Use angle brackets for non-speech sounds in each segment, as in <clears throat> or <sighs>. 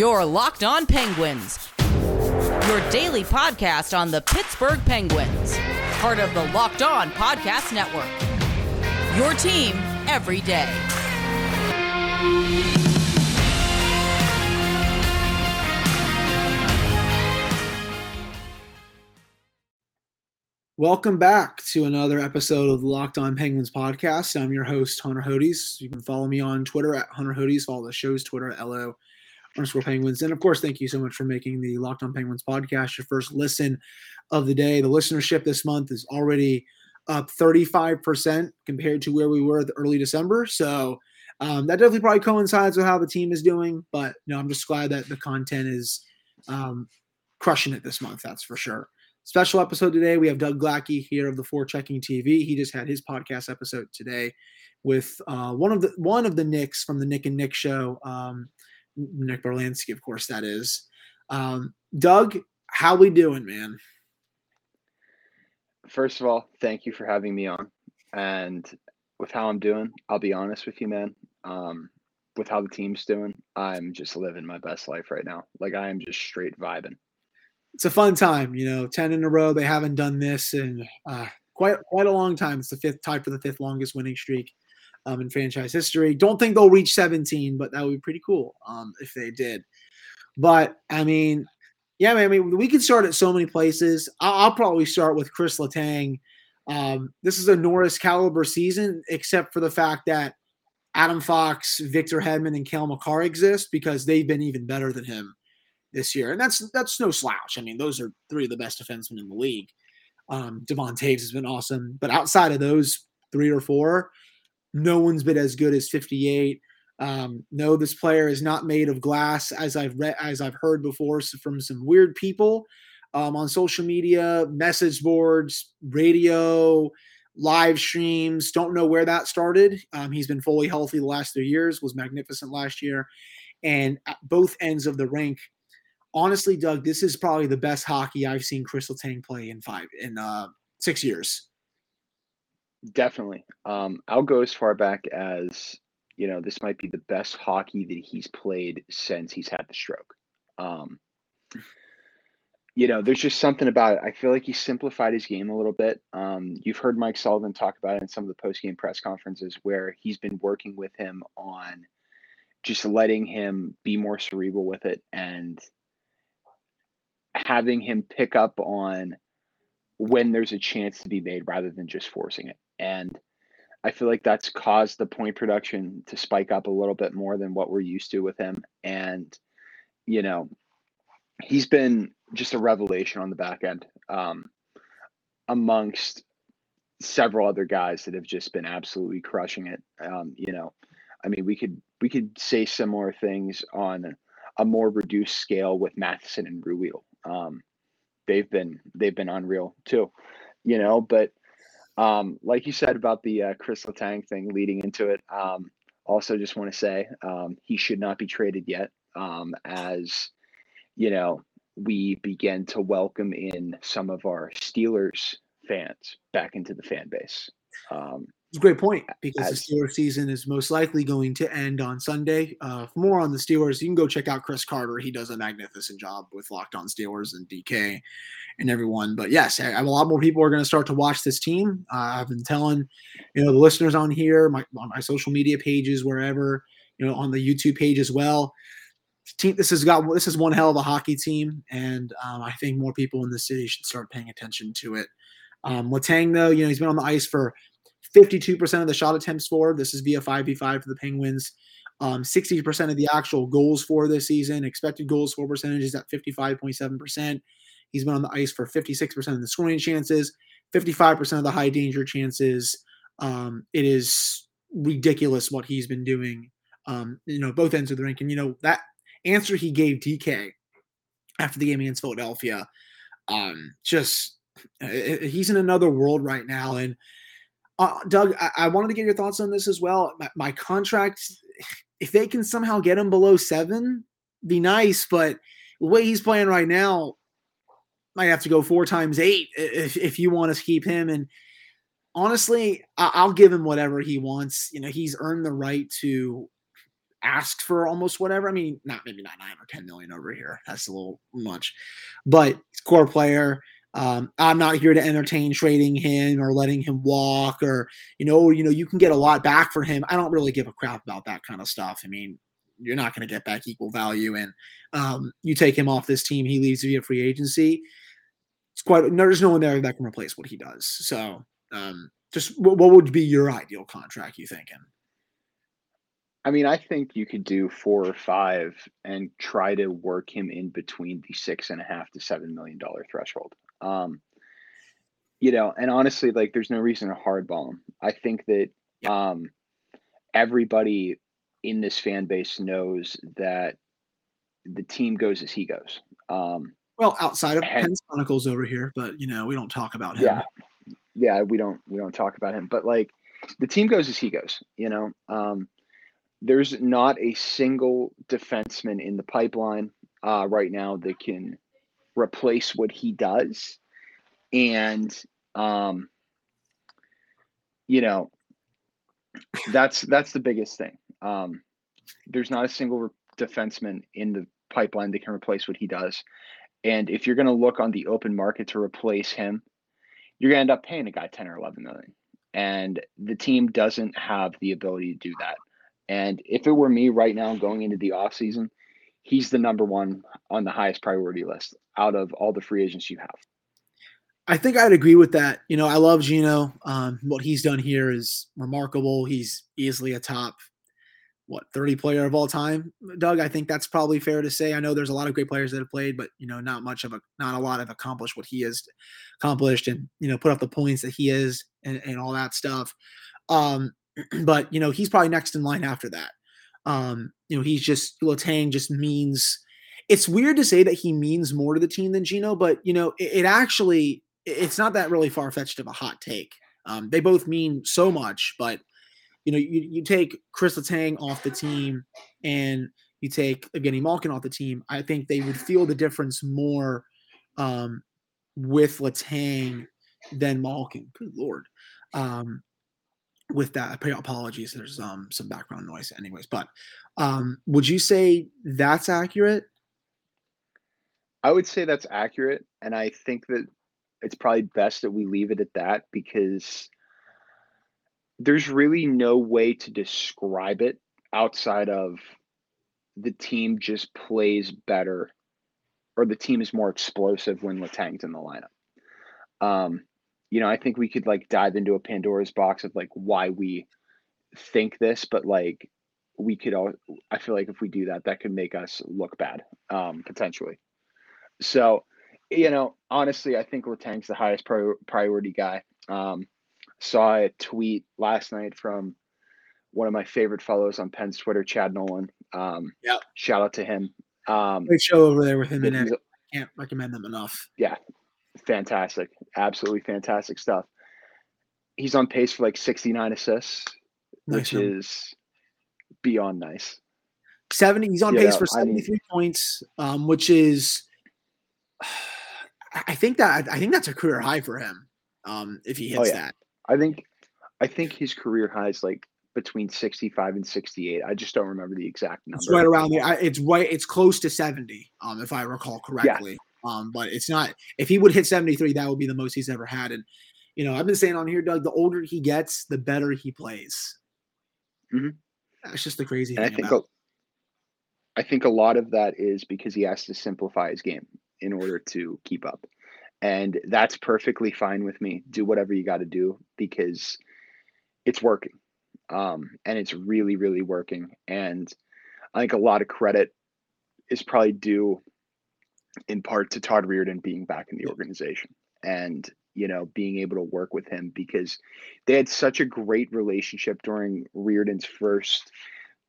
Your Locked On Penguins, your daily podcast on the Pittsburgh Penguins, part of the Locked On Podcast Network. Your team every day. Welcome back to another episode of the Locked On Penguins podcast. I'm your host, Hunter Hodes. You can follow me on Twitter at Hunter Hodes, follow the show's Twitter at LO underscore Penguins. And of course, thank you so much for making the Locked On Penguins podcast your first listen of the day. The listenership this month is already up 35% compared to where we were at the early December. So um, that definitely probably coincides with how the team is doing. But know, I'm just glad that the content is um, crushing it this month. That's for sure. Special episode today. We have Doug Lackey here of the Four Checking TV. He just had his podcast episode today with uh, one of the one of the Nicks from the Nick and Nick show. Um, Nick Berlansky, of course, that is. Um, Doug, how we doing, man? First of all, thank you for having me on. And with how I'm doing, I'll be honest with you, man. Um, with how the team's doing, I'm just living my best life right now. Like I am just straight vibing. It's a fun time, you know. Ten in a row. They haven't done this in uh, quite quite a long time. It's the fifth tied for the fifth longest winning streak um, in franchise history. Don't think they'll reach 17, but that would be pretty cool um, if they did. But I mean, yeah, man, I mean, we could start at so many places. I'll, I'll probably start with Chris Letang. Um, this is a Norris caliber season, except for the fact that Adam Fox, Victor Hedman, and Cale Makar exist because they've been even better than him this year, and that's that's no slouch. I mean, those are three of the best defensemen in the league. Um, Devon Toews has been awesome, but outside of those three or four, no one's been as good as 58. Um, no, this player is not made of glass, as I've read, as I've heard before from some weird people um, on social media, message boards, radio, live streams. Don't know where that started. Um, he's been fully healthy the last three years. Was magnificent last year, and at both ends of the rink. Honestly, Doug, this is probably the best hockey I've seen Chris Letang play in five in uh, six years. Definitely. Um, I'll go as far back as you know this might be the best hockey that he's played since he's had the stroke. Um, you know, there's just something about it. I feel like he simplified his game a little bit. Um, you've heard Mike Sullivan talk about it in some of the post game press conferences where he's been working with him on just letting him be more cerebral with it and having him pick up on when there's a chance to be made rather than just forcing it. And I feel like that's caused the point production to spike up a little bit more than what we're used to with him. And, you know, he's been just a revelation on the back end um, amongst several other guys that have just been absolutely crushing it. Um, you know, I mean, we could we could say similar things on a more reduced scale with Matheson and Ruhwedel. Um, they've been they've been unreal too, you know. But um, like you said about the uh, Chris Letang thing leading into it, um, also just want to say um, he should not be traded yet. Um, as you know, we begin to welcome in some of our Steelers fans back into the fan base. Um, it's a great point because the Steelers season is most likely going to end on Sunday. Uh, for more on the Steelers, you can go check out Chris Carter. He does a magnificent job with Locked On Steelers and DK and everyone. But yes, I have a lot more people are going to start to watch this team. Uh, I've been telling, you know, the listeners on here, my, on my social media pages, wherever, you know, on the YouTube page as well. Team, this has got this is one hell of a hockey team, and um, I think more people in the city should start paying attention to it. Um, Letang, though, you know, he's been on the ice for 52% of the shot attempts for. This is via 5v5 for the Penguins. Um, 60% of the actual goals for this season. Expected goals for percentage is at 55.7%. He's been on the ice for 56% of the scoring chances, 55% of the high danger chances. Um, it is ridiculous what he's been doing, um, you know, both ends of the rink. And, you know, that answer he gave DK after the game against Philadelphia, um, just uh, he's in another world right now. And, uh, Doug, I-, I, wanted to get your thoughts on this as well. My, my, contract, if they can somehow get him below seven, be nice. But the way he's playing right now, might have to go four times eight if, if you want to keep him. And honestly, I- I'll give him whatever he wants. You know, he's earned the right to ask for almost whatever. I mean, not maybe not nine or ten million over here. That's a little much, but core player. Um, I'm not here to entertain trading him or letting him walk or you know you know you can get a lot back for him. I don't really give a crap about that kind of stuff. I mean, you're not going to get back equal value, and um, you take him off this team, he leaves via free agency. It's quite there's no one there that can replace what he does. So, um, just what, what would be your ideal contract? You thinking? I mean, I think you could do four or five and try to work him in between the six and a half to seven million dollar threshold. Um, you know, and honestly, like there's no reason to hardball him. I think that um, everybody in this fan base knows that the team goes as he goes. Um, well, outside of and, Pens Chronicles over here, but you know, we don't talk about him. Yeah, yeah, we don't we don't talk about him. But like the team goes as he goes. You know, um, there's not a single defenseman in the pipeline uh, right now that can replace what he does, and um, you know, that's that's the biggest thing. Um, there's not a single defenseman in the pipeline that can replace what he does. And if you're going to look on the open market to replace him, you're going to end up paying a guy 10 or 11 million. And the team doesn't have the ability to do that. And if it were me right now going into the offseason, he's the number one on the highest priority list out of all the free agents you have. I think I'd agree with that. You know, I love Gino. Um, what he's done here is remarkable. He's easily a top what 30 player of all time doug i think that's probably fair to say i know there's a lot of great players that have played but you know not much of a not a lot have accomplished what he has accomplished and you know put up the points that he is and, and all that stuff um <clears throat> but you know he's probably next in line after that um you know he's just Letang just means it's weird to say that he means more to the team than Gino but you know it, it actually it's not that really far-fetched of a hot take um they both mean so much but you know, you, you take Chris Letang off the team and you take Evgeny Malkin off the team, I think they would feel the difference more um, with Letang than Malkin. Good lord. Um, with that, apologies. There's um, some background noise, anyways. But um, would you say that's accurate? I would say that's accurate, and I think that it's probably best that we leave it at that because there's really no way to describe it outside of the team just plays better or the team is more explosive when Letang's in the lineup. Um, you know, I think we could like dive into a Pandora's box of like why we think this, but like we could all I feel like if we do that, that could make us look bad, um, potentially. So, you know, honestly, I think Letang's the highest pri- priority guy. Um, saw a tweet last night from one of my favorite fellows on Penn's Twitter, Chad Nolan. Um, yeah. Shout out to him. Um, Great show over there with him and Ed. Can't recommend them enough. Yeah. Fantastic. Absolutely fantastic stuff. He's on pace for like 69 assists, nice which one. is beyond nice. 70. He's on yeah, pace for 73 I mean, points, um, which is, <sighs> I think that, I think that's a career high for him. Um, if he hits oh, yeah. that. I think I think his career high is like between 65 and 68. I just don't remember the exact number. It's right around there. It's right. It's close to 70, um, if I recall correctly. Yeah. Um, but it's not. If he would hit 73, that would be the most he's ever had. And you know, I've been saying on here, Doug, the older he gets, the better he plays. Mm-hmm. That's just the crazy and thing. I think a, I think a lot of that is because he has to simplify his game in order to keep up and that's perfectly fine with me do whatever you got to do because it's working um, and it's really really working and i think a lot of credit is probably due in part to todd Reirden being back in the organization and you know being able to work with him because they had such a great relationship during Reirden's first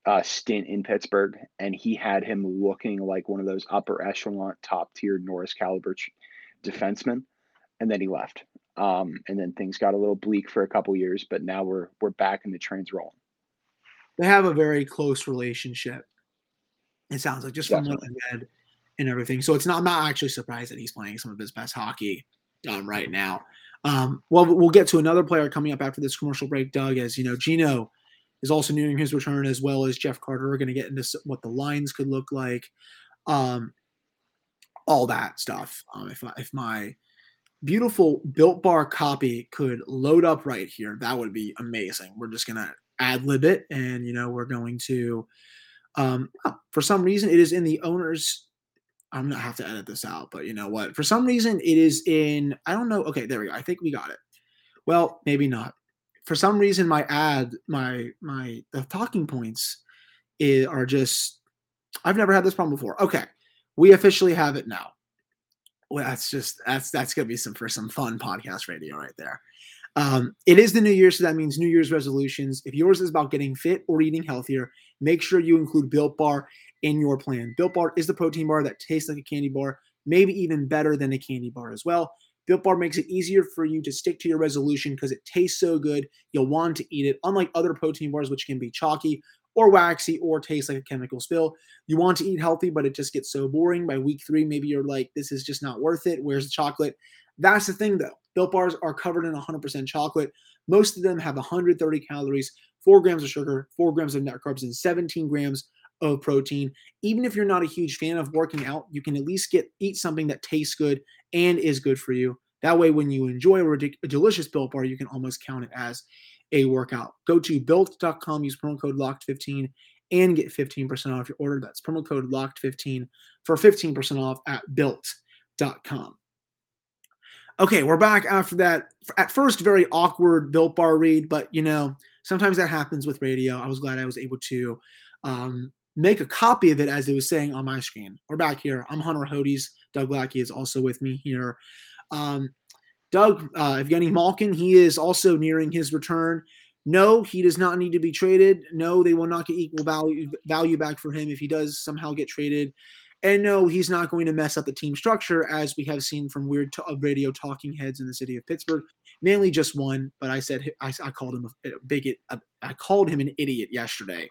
uh, stint in pittsburgh and he had him looking like one of those upper echelon top tier norris caliber defensemen, and then he left. Um, and then things got a little bleak for a couple years, but now we're we're back and the train's rolling. They have a very close relationship. It sounds like just from what I read and everything. So it's not I'm not actually surprised that he's playing some of his best hockey um, right now. Um, well, we'll get to another player coming up after this commercial break, Doug. As you know, Gino is also nearing his return, as well as Jeff Carter. We're going to get into what the lines could look like, um, all that stuff. Um, if if my beautiful built bar copy could load up right here, that would be amazing. We're just gonna ad lib it, and you know we're going to. Um, oh, for some reason, it is in the owner's. I'm gonna have to edit this out, but you know what? For some reason, it is in. I don't know. Okay, there we go. I think we got it. Well, maybe not. For some reason, my ad, my my the talking points, is, are just. I've never had this problem before. Okay, we officially have it now well, that's just that's that's gonna be some for some fun podcast radio right there. Um, it is the new year, so that means New Year's resolutions. If yours is about getting fit or eating healthier, make sure you include Built Bar in your plan. Built Bar is the protein bar that tastes like a candy bar, maybe even better than a candy bar as well. Built Bar makes it easier for you to stick to your resolution because it tastes so good. You'll want to eat it, unlike other protein bars, which can be chalky or waxy or taste like a chemical spill. You want to eat healthy, but it just gets so boring. By week three, maybe you're like, this is just not worth it. Where's the chocolate? That's the thing though. Built bars are covered in 100% chocolate. Most of them have 130 calories, 4 grams of sugar, 4 grams of net carbs, and 17 grams of protein. Even if you're not a huge fan of working out, you can at least get eat something that tastes good and is good for you. That way, when you enjoy a, a delicious Built bar, you can almost count it as a workout. Go to built.com, use promo code locked15 and get 15% off your order. That's promo code locked15 for 15% off at built.com. Okay, we're back after that. At first, very awkward built bar read, but you know, sometimes that happens with radio. I was glad I was able to um, make a copy of it as it was saying on my screen. We're back here. I'm Hunter Hodes. Doug Lackey is also with me here. Um, Doug, uh, Evgeny Malkin, he is also nearing his return. No, he does not need to be traded. No, they will not get equal value value back for him if he does somehow get traded. And no, he's not going to mess up the team structure as we have seen from weird t- radio talking heads in the city of Pittsburgh. Mainly just one, but I said I, I called him a, bigot. A, I called him an idiot yesterday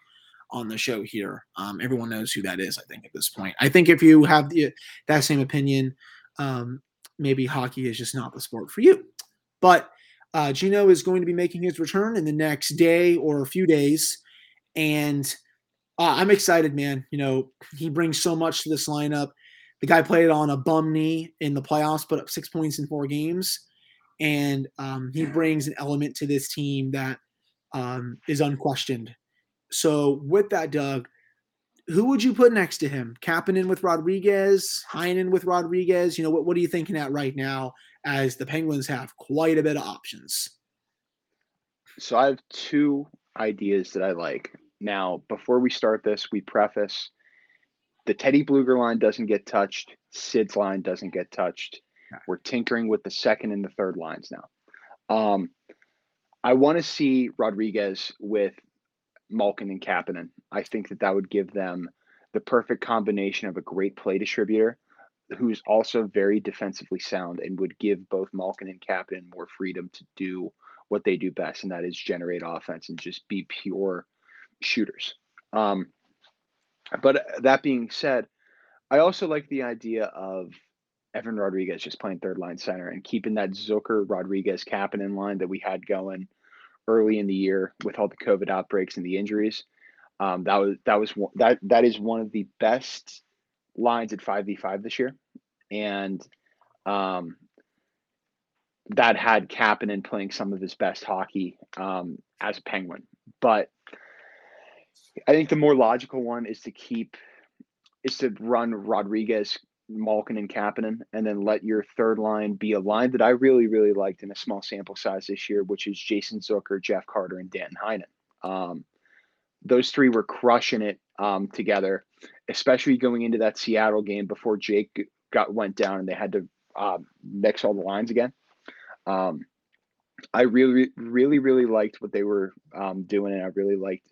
on the show here. Um, everyone knows who that is. I think at this point. I think if you have the that same opinion, um, maybe hockey is just not the sport for you. But uh, Gino is going to be making his return in the next day or a few days, and uh, I'm excited, man. You know, he brings so much to this lineup. The guy played on a bum knee in the playoffs, put up six points in four games, and um, he brings an element to this team that um, is unquestioned. So, with that, Doug, who would you put next to him? Kapanen with Rodrigues, Heinen with Rodrigues. You know, what, what are you thinking at right now as the Penguins have quite a bit of options? So I have two ideas that I like. Now, before we start this, we preface the Teddy Blueger line doesn't get touched, Sid's line doesn't get touched. We're tinkering with the second and the third lines now. Um, I want to see Rodrigues with Malkin and Kapanen. I think that that would give them the perfect combination of a great play distributor who's also very defensively sound and would give both Malkin and Kapanen more freedom to do what they do best, and that is generate offense and just be pure shooters. Um, but that being said, I also like the idea of Evan Rodrigues just playing third line center and keeping that Zucker Rodrigues Kapanen line that we had going early in the year with all the COVID outbreaks and the injuries. Um, that was that was that that is one of the best lines at five v five this year, and um, that had Kapanen playing some of his best hockey um, as a Penguin. But I think the more logical one is to keep is to run Rodrigues Malkin and Kapanen, and then let your third line be a line that I really, really liked in a small sample size this year, which is Jason Zucker, Jeff Carter, and Dan Heinen. Um, those three were crushing it um, together, especially going into that Seattle game before Jake got went down and they had to uh, mix all the lines again. Um, I really, really, really liked what they were um, doing, and I really liked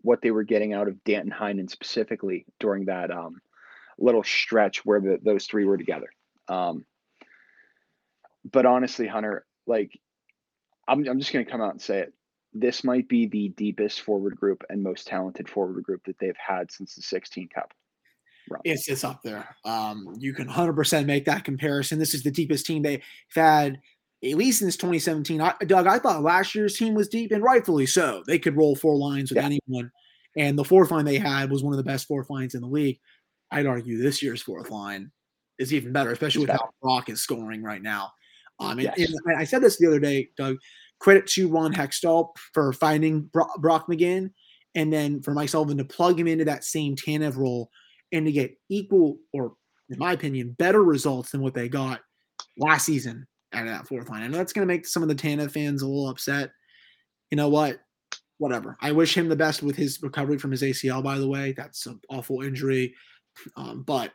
what they were getting out of Danton Heinen specifically during that um, little stretch where the, those three were together. Um, but honestly, Hunter, like, I'm, I'm just going to come out and say it. This might be the deepest forward group and most talented forward group that they've had since the 16 Cup. Run. It's it's up there. Um, you can 100% make that comparison. This is the deepest team they've had at least since 2017. I, Doug, I thought last year's team was deep, and rightfully so. They could roll four lines with yeah. anyone, and the fourth line they had was one of the best fourth lines in the league. I'd argue this year's fourth line is even better, especially it's with better. how Brock is scoring right now. Um, yes. and, and I said this the other day, Doug. Credit to Ron Hextall for finding Brock McGinn, and then for Mike Sullivan to plug him into that same Tanev role and to get equal, or in my opinion, better results than what they got last season out of that fourth line. I know that's going to make some of the Tanev fans a little upset. You know what? Whatever. I wish him the best with his recovery from his ACL. By the way, that's an awful injury, um, but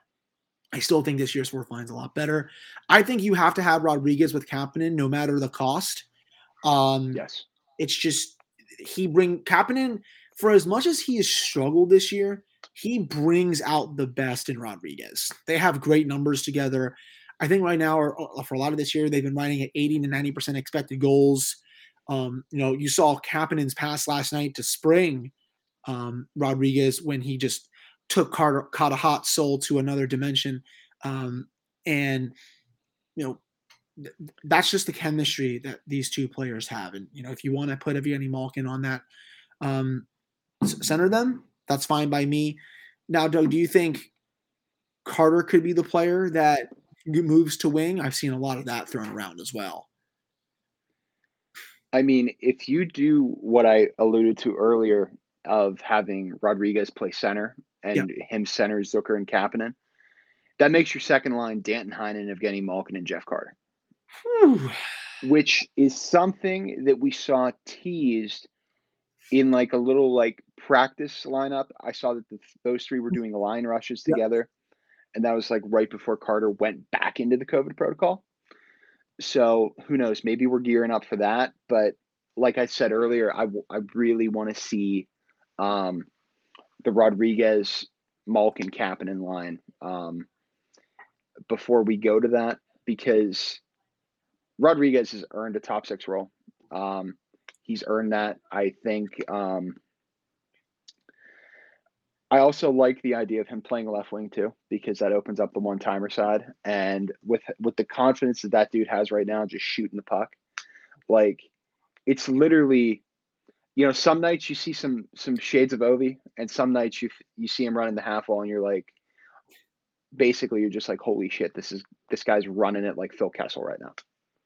I still think this year's fourth line is a lot better. I think you have to have Rodrigues with Kapanen no matter the cost. Um, yes. It's just he bring Kapanen for as much as he has struggled this year, he brings out the best in Rodrigues. They have great numbers together. I think right now, or, or for a lot of this year, they've been running at 80 to 90% expected goals. Um, you know, you saw Kapanen's pass last night to Spring um, Rodrigues when he just took Carter, caught a hot soul to another dimension. Um, and, you know, th- that's just the chemistry that these two players have. And, you know, if you want to put Evgeny Malkin on that, um, center them, that's fine by me. Now, Doug, do you think Carter could be the player that moves to wing? I've seen a lot of that thrown around as well. I mean, if you do what I alluded to earlier of having Rodrigues play center and yeah. him center Zucker and Kapanen. That makes your second line Danton Heinen, Evgeny Malkin, and Jeff Carter. Which is something that we saw teased in like a little like practice lineup. I saw that the, those three were doing line rushes together. Yeah. And that was like right before Carter went back into the COVID protocol. So who knows? Maybe we're gearing up for that. But like I said earlier, I, I really want to see um, the Rodrigues, Malkin, Kapanen line um, before we go to that because Rodrigues has earned a top six role. Um, he's earned that. I think. Um, I also like the idea of him playing left wing too because that opens up the one timer side. And with with the confidence that that dude has right now, just shooting the puck, like it's literally you know, some nights you see some some shades of Ovi, and some nights you you see him running the half wall, and you're like, basically, you're just like, holy shit, this is this guy's running it like Phil Kessel right now.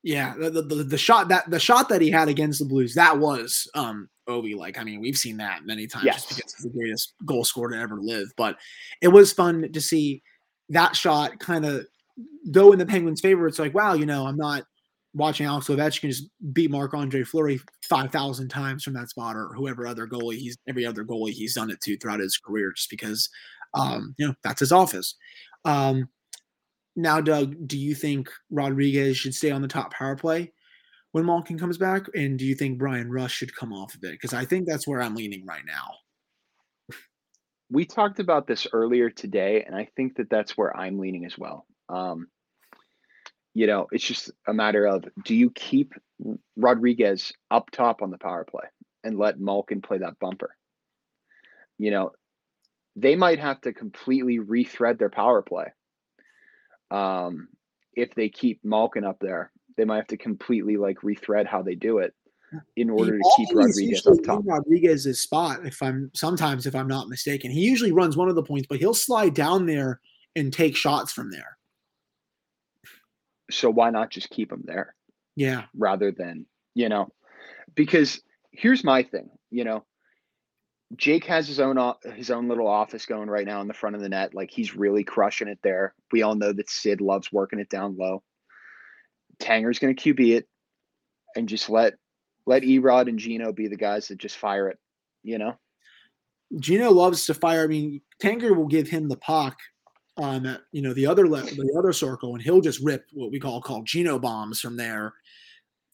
Yeah, the, the, the shot that the shot that he had against the Blues that was um Ovi like. I mean, we've seen that many times yes. just because he's the greatest goal scorer to ever live. But it was fun to see that shot kind of go in the Penguins' favor. It's like, wow, you know, I'm not watching Alex Ovechkin just beat Marc Andre Fleury five thousand times from that spot, or whoever other goalie he's every other goalie he's done it to throughout his career, just because um, you know that's his office. Um, now, Doug, do you think Rodrigues should stay on the top power play when Malkin comes back, and do you think Bryan Rust should come off of it? Because I think that's where I'm leaning right now. We talked about this earlier today, and I think that that's where I'm leaning as well. Um, you know, it's just a matter of do you keep Rodrigues up top on the power play and let Malkin play that bumper? You know, they might have to completely rethread their power play. Um, if they keep Malkin up there, they might have to completely like rethread how they do it in order to keep Rodrigues up top. Rodrigues' spot, if I'm sometimes if I'm not mistaken, he usually runs one of the points, but he'll slide down there and take shots from there. So why not just keep him there? Yeah. Rather than, you know, because here's my thing, you know, Jake has his own uh, his own little office going right now in the front of the net. Like he's really crushing it there. We all know that Sid loves working it down low. Tanger's going to QB it, and just let let Erod and Gino be the guys that just fire it. You know, Gino loves to fire. I mean, Tanger will give him the puck at you know the other the other circle, and he'll just rip what we call called Gino bombs from there.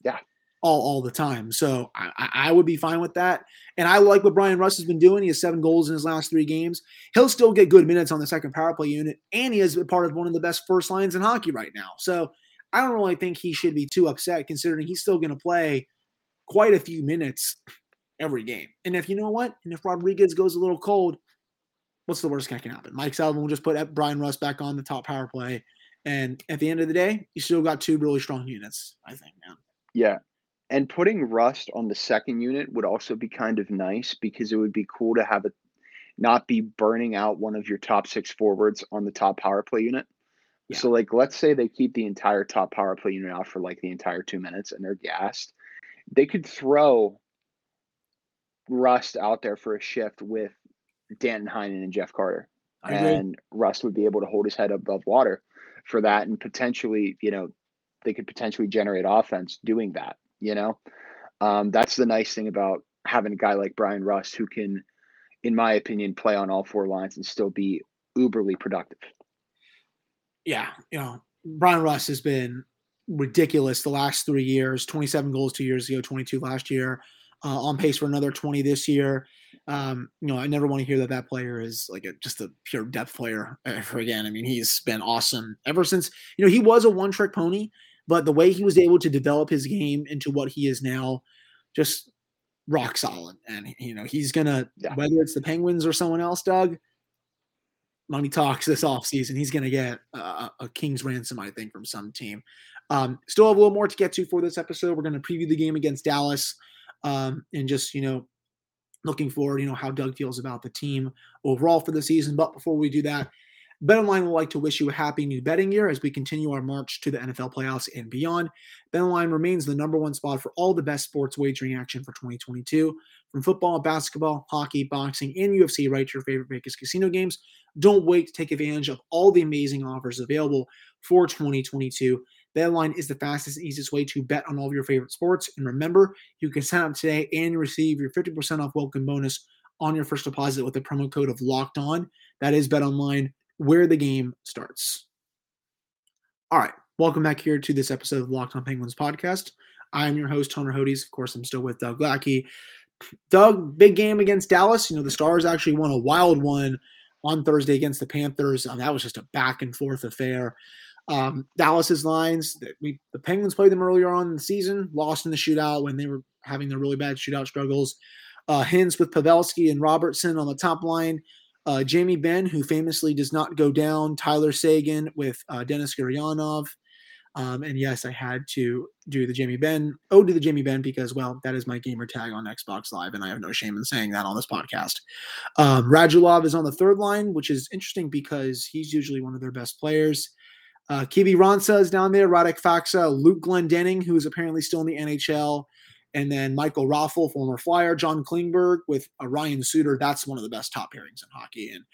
Yeah, all all the time. So I, I would be fine with that. And I like what Bryan Rust has been doing. He has seven goals in his last three games. He'll still get good minutes on the second power play unit, and he is part of one of the best first lines in hockey right now. So I don't really think he should be too upset, considering he's still going to play quite a few minutes every game. And if you know what, and if Rodrigues goes a little cold, what's the worst that can happen? Mike Sullivan will just put Bryan Rust back on the top power play, And at the end of the day, you still got two really strong units, I think, man. Yeah. And putting Rust on the second unit would also be kind of nice because it would be cool to have it not be burning out one of your top six forwards on the top power play unit. Yeah. So, like, let's say they keep the entire top power play unit out for like the entire two minutes and they're gassed. They could throw Rust out there for a shift with Danton Heinen and Jeff Carter. and Rust would be able to hold his head above water for that and potentially, you know, they could potentially generate offense doing that, you know? Um, that's the nice thing about having a guy like Bryan Rust who can, in my opinion, play on all four lines and still be uberly productive. Yeah, you know, Bryan Rust has been ridiculous the last three years 27 goals two years ago, 22 last year, uh, on pace for another 20 this year. Um, you know, I never want to hear that that player is like a, just a pure depth player ever again. I mean, he's been awesome ever since, you know, he was a one trick pony, but the way he was able to develop his game into what he is now, just rock solid. And, you know, he's to, yeah. whether it's the Penguins or someone else, Doug, money talks this offseason. He's going to get a, a, king's ransom, I think, from some team. Um, still have a little more to get to for this episode. We're going to preview the game against Dallas um, and just, you know, looking forward, you know, how Doug feels about the team overall for the season. But before we do that, BetOnline would like to wish you a happy new betting year as we continue our march to the NFL playoffs and beyond. BetOnline remains the number one spot for all the best sports wagering action for 2022. From football, basketball, hockey, boxing, and UFC, right to your favorite Vegas casino games. Don't wait to take advantage of all the amazing offers available for 2022. BetOnline is the fastest and easiest way to bet on all of your favorite sports. And remember, you can sign up today and receive your 50% off welcome bonus on your first deposit with the promo code of Locked On. That is BetOnline, where the game starts. All right, welcome back here to this episode of Locked On Penguins podcast. I am your host, Hunter Hodes. Of course, I'm still with Doug Lackey. Doug, big game against Dallas. You know, the Stars actually won a wild one on Thursday against the Panthers. Um, that was just a back and forth affair. Um, Dallas's lines, that we the Penguins played them earlier on in the season, lost in the shootout when they were having their really bad shootout struggles. Uh, with Pavelski and Robertson on the top line. Uh, Jamie Benn, who famously does not go down. Tyler Seguin with uh, Denis Gurianov. Um, and yes, I had to do the Jamie Benn, oh, do the Jamie Benn because, well, that is my gamer tag on Xbox Live, and I have no shame in saying that on this podcast. Um, Radulov is on the third line, which is interesting because he's usually one of their best players. Uh, Kiviranta is down there, Radek Faksa, Luke Glendening, who is apparently still in the NHL, and then Michael Raffl, former Flyer, John Klingberg with uh, Ryan Suter. That's one of the best top pairings in hockey. And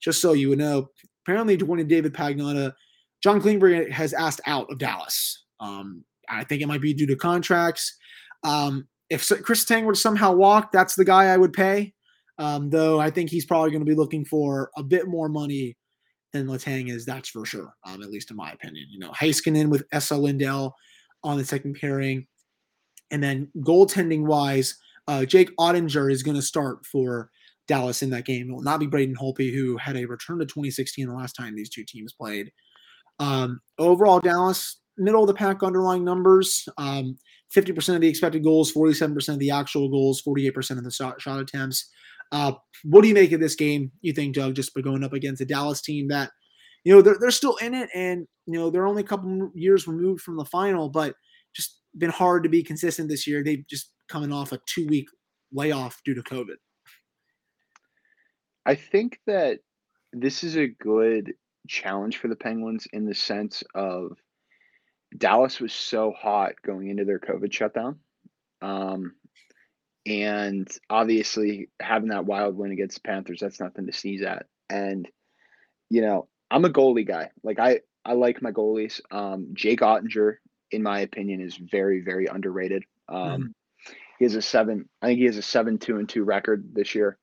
just so you would know, apparently, Dwayne David Pagnotta – John Klingberg has asked out of Dallas. Um, I think it might be due to contracts. Um, if Chris Tang were to somehow walk, that's the guy I would pay. Um, though I think he's probably going to be looking for a bit more money than Letang is, that's for sure, um, at least in my opinion. You know, Heiskanen with Esa Lindell on the second pairing. And then goaltending wise, uh, Jake Oettinger is going to start for Dallas in that game. It will not be Braden Holtby, who had a return to 2016 the last time these two teams played. Um, overall, Dallas, middle of the pack underlying numbers. Um, 50% of the expected goals, 47% of the actual goals, 48% of the shot, shot attempts. Uh, what do you make of this game, you think, Doug, just by going up against a Dallas team that, you know, they're, they're still in it and, you know, they're only a couple years removed from the final, but just been hard to be consistent this year. They've just coming off a two week layoff due to COVID. I think that this is a good challenge for the Penguins in the sense of Dallas was so hot going into their COVID shutdown. Um, and obviously having that wild win against the Panthers, that's nothing to sneeze at. And, you know, I'm a goalie guy. Like I, I like my goalies. Um, Jake Oettinger, in my opinion, is very, very underrated. Um, mm-hmm. He has a seven. I think he has a seven two and two record this year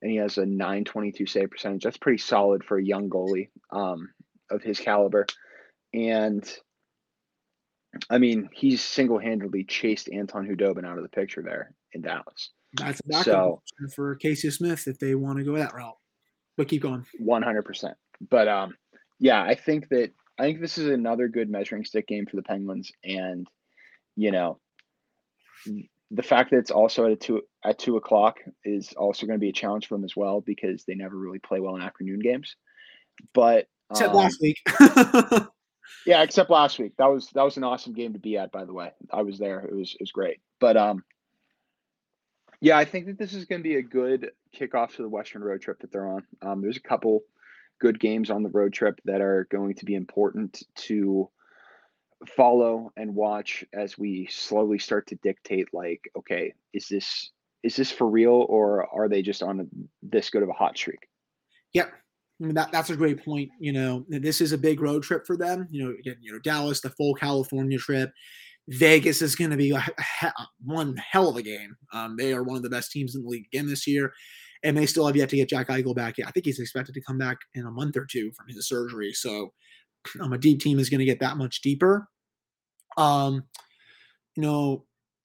and he has a 922 save percentage. That's pretty solid for a young goalie um, of his caliber. And I mean, he's single handedly chased Anton Khudobin out of the picture there in Dallas. That's a backup so, for Casey Smith if they want to go that route. But keep going. 100%. But um, yeah, I think that I think this is another good measuring stick game for the Penguins. And, you know, the fact that it's also at a two at two o'clock is also going to be a challenge for them as well because they never really play well in afternoon games. But except um, last week. <laughs> Yeah, except last week. That was that was an awesome game to be at. By the way, I was there. It was it was great. But um, yeah, I think that this is going to be a good kickoff to the Western road trip that they're on. Um, there's a couple good games on the road trip that are going to be important to follow and watch as we slowly start to dictate like okay is this is this for real or are they just on this good of a hot streak yep I mean, that, that's a great point. You know, this is a big road trip for them. You know, again, you know, Dallas, the full California trip. Vegas is going to be a, a, one hell of a game. Um, they are one of the best teams in the league again this year, and they still have yet to get Jack Eichel back. I think he's expected to come back in a month or two from his surgery. So, <clears throat> um, a deep team is going to get that much deeper. Um, you know,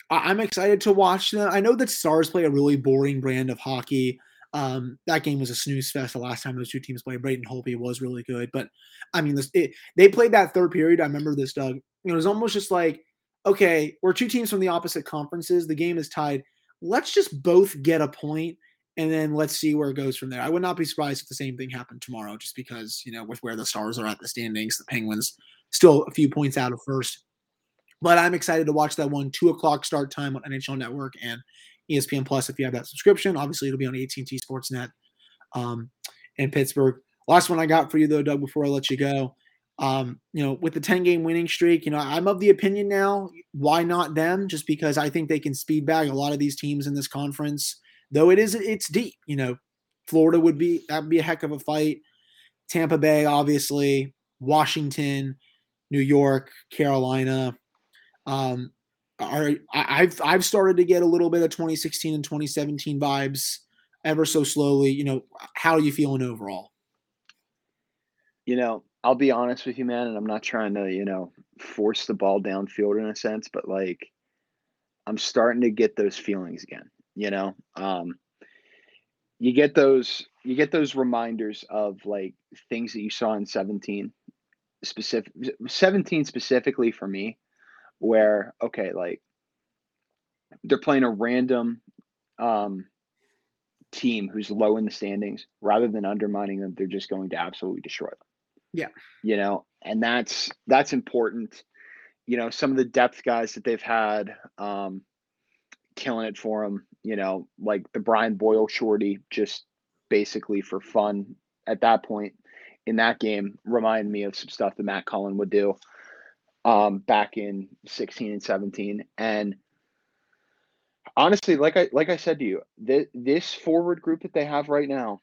I, I'm excited to watch them. I know that Stars play a really boring brand of hockey. Um, that game was a snooze fest the last time those two teams played. Braden Holtby was really good, but I mean, this, it, they played that third period. I remember this, Doug. It was almost just like, okay, we're two teams from the opposite conferences. The game is tied. Let's just both get a point, and then let's see where it goes from there. I would not be surprised if the same thing happened tomorrow, just because you know with where the Stars are at the standings, the Penguins still a few points out of first. But I'm excited to watch that one two o'clock start time on NHL Network and ESPN Plus if you have that subscription. Obviously, it'll be on AT&T Sportsnet um, in Pittsburgh. Last one I got for you though, Doug. Before I let you go, um, you know, with the 10 game winning streak, you know, I'm of the opinion now. Why not them? Just because I think they can speed bag a lot of these teams in this conference. Though it is, it's deep. You know, Florida would be that'd be a heck of a fight. Tampa Bay, obviously, Washington, New York, Carolina. Um, are I've I've started to get a little bit of 2016 and 2017 vibes ever so slowly. You know, how are you feeling overall? You know, I'll be honest with you, man, and I'm not trying to, you know, force the ball downfield in a sense, but like I'm starting to get those feelings again, you know. Um you get those you get those reminders of like things that you saw in 17 specific 17 specifically for me where okay, like they're playing a random um, team who's low in the standings rather than undermining them, they're just going to absolutely destroy them. Yeah. You know, and that's that's important. You know, some of the depth guys that they've had um killing it for them, you know, like the Brian Boyle shorty just basically for fun at that point in that game remind me of some stuff that Matt Cullen would do um, back in 16 and 17. And honestly, like I like I said to you, th- this forward group that they have right now,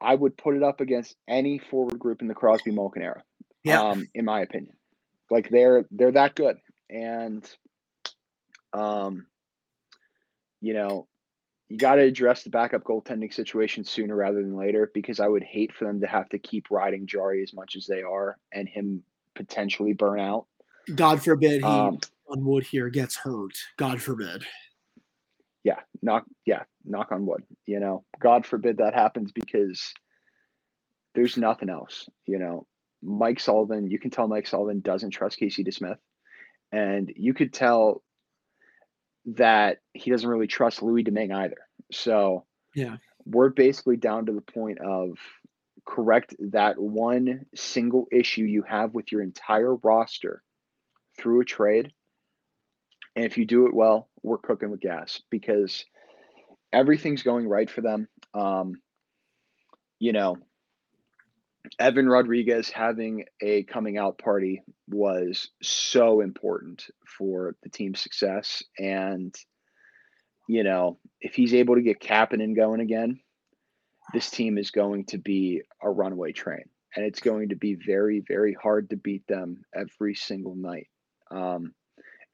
I would put it up against any forward group in the Crosby Malkin era. Yeah. Um, in my opinion, like they're they're that good, and um, you know, you got to address the backup goaltending situation sooner rather than later because I would hate for them to have to keep riding Jarry as much as they are and him potentially burn out. God forbid he um, on wood here gets hurt. God forbid. Yeah, knock yeah, knock on wood. You know, God forbid that happens because there's nothing else. You know, Mike Sullivan, you can tell Mike Sullivan doesn't trust Casey DeSmith. And you could tell that he doesn't really trust Louis Domingue either. So yeah, we're basically down to the point of correct that one single issue you have with your entire roster through a trade. And if you do it well, we're cooking with gas because everything's going right for them. Um, you know, Evan Rodrigues having a coming out party was so important for the team's success. And, you know, if he's able to get Kapanen going again, this team is going to be a runaway train. And it's going to be very, very hard to beat them every single night. Um,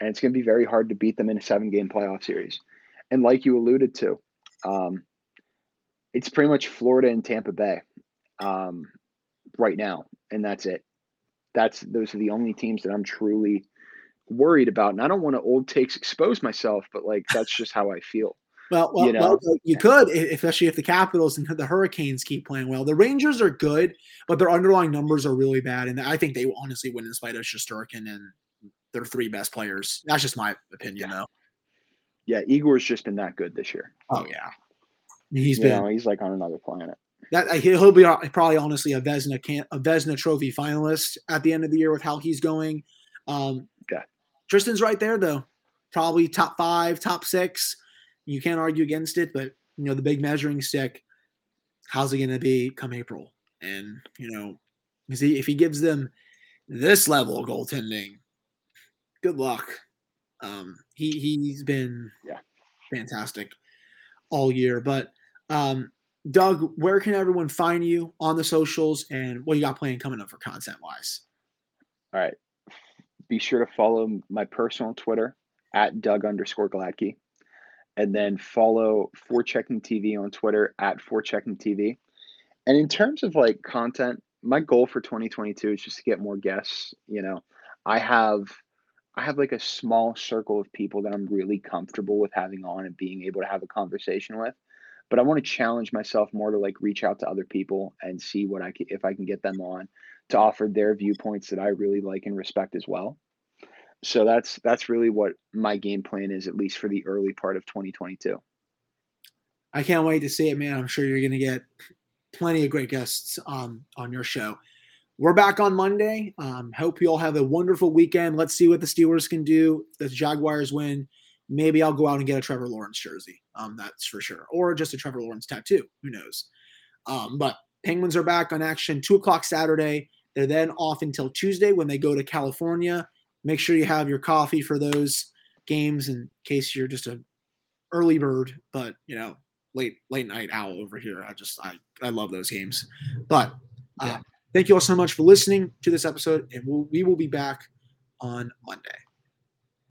and it's going to be very hard to beat them in a seven game playoff series. And like you alluded to, um, it's pretty much Florida and Tampa Bay um, right now, and that's it. That's those are the only teams that I'm truly worried about. And I don't want to old takes expose myself, but like that's just how I feel. Well, well, you, know? well, you could, especially if the Capitals and the Hurricanes keep playing well. The Rangers are good, but their underlying numbers are really bad, and I think they honestly win in spite of Shesterkin and their three best players. That's just my opinion, yeah. though. Yeah, Igor's just been that good this year. Oh yeah, he's you been. Know, he's like on another planet. that he'll be probably honestly a Vesna can a Vezina Trophy finalist at the end of the year with how he's going. Um, yeah, Tristan's right there though, probably top five, top six. You can't argue against it, but you know the big measuring stick. How's it going to be come April? And you know, he, if he gives them this level of goaltending, good luck. Um, he he's been yeah fantastic all year. But um, Doug, where can everyone find you on the socials, and what you got playing coming up for content wise? All right, be sure to follow my personal Twitter at Doug underscore Gladkey, and then follow For Checking TV on Twitter at For Checking TV. And in terms of like content, my goal for 2022 is just to get more guests. You know, I have I have like a small circle of people that I'm really comfortable with having on and being able to have a conversation with. But I want to challenge myself more to like reach out to other people and see what I can if I can get them on to offer their viewpoints that I really like and respect as well. So that's that's really what my game plan is at least for the early part of 2022. I can't wait to see it, man. I'm sure you're going to get plenty of great guests um, on your show. We're back on Monday. Um, hope you all have a wonderful weekend. Let's see what the Steelers can do. The Jaguars win. Maybe I'll go out and get a Trevor Lawrence jersey. Um, that's for sure, or just a Trevor Lawrence tattoo. Who knows? Um, but Penguins are back on action two o'clock Saturday. They're then off until Tuesday when they go to California. Make sure you have your coffee for those games in case you're just a early bird, but you know late late night owl over here. I just I I love those games. But uh, thank you all so much for listening to this episode, and we'll, we will be back on Monday.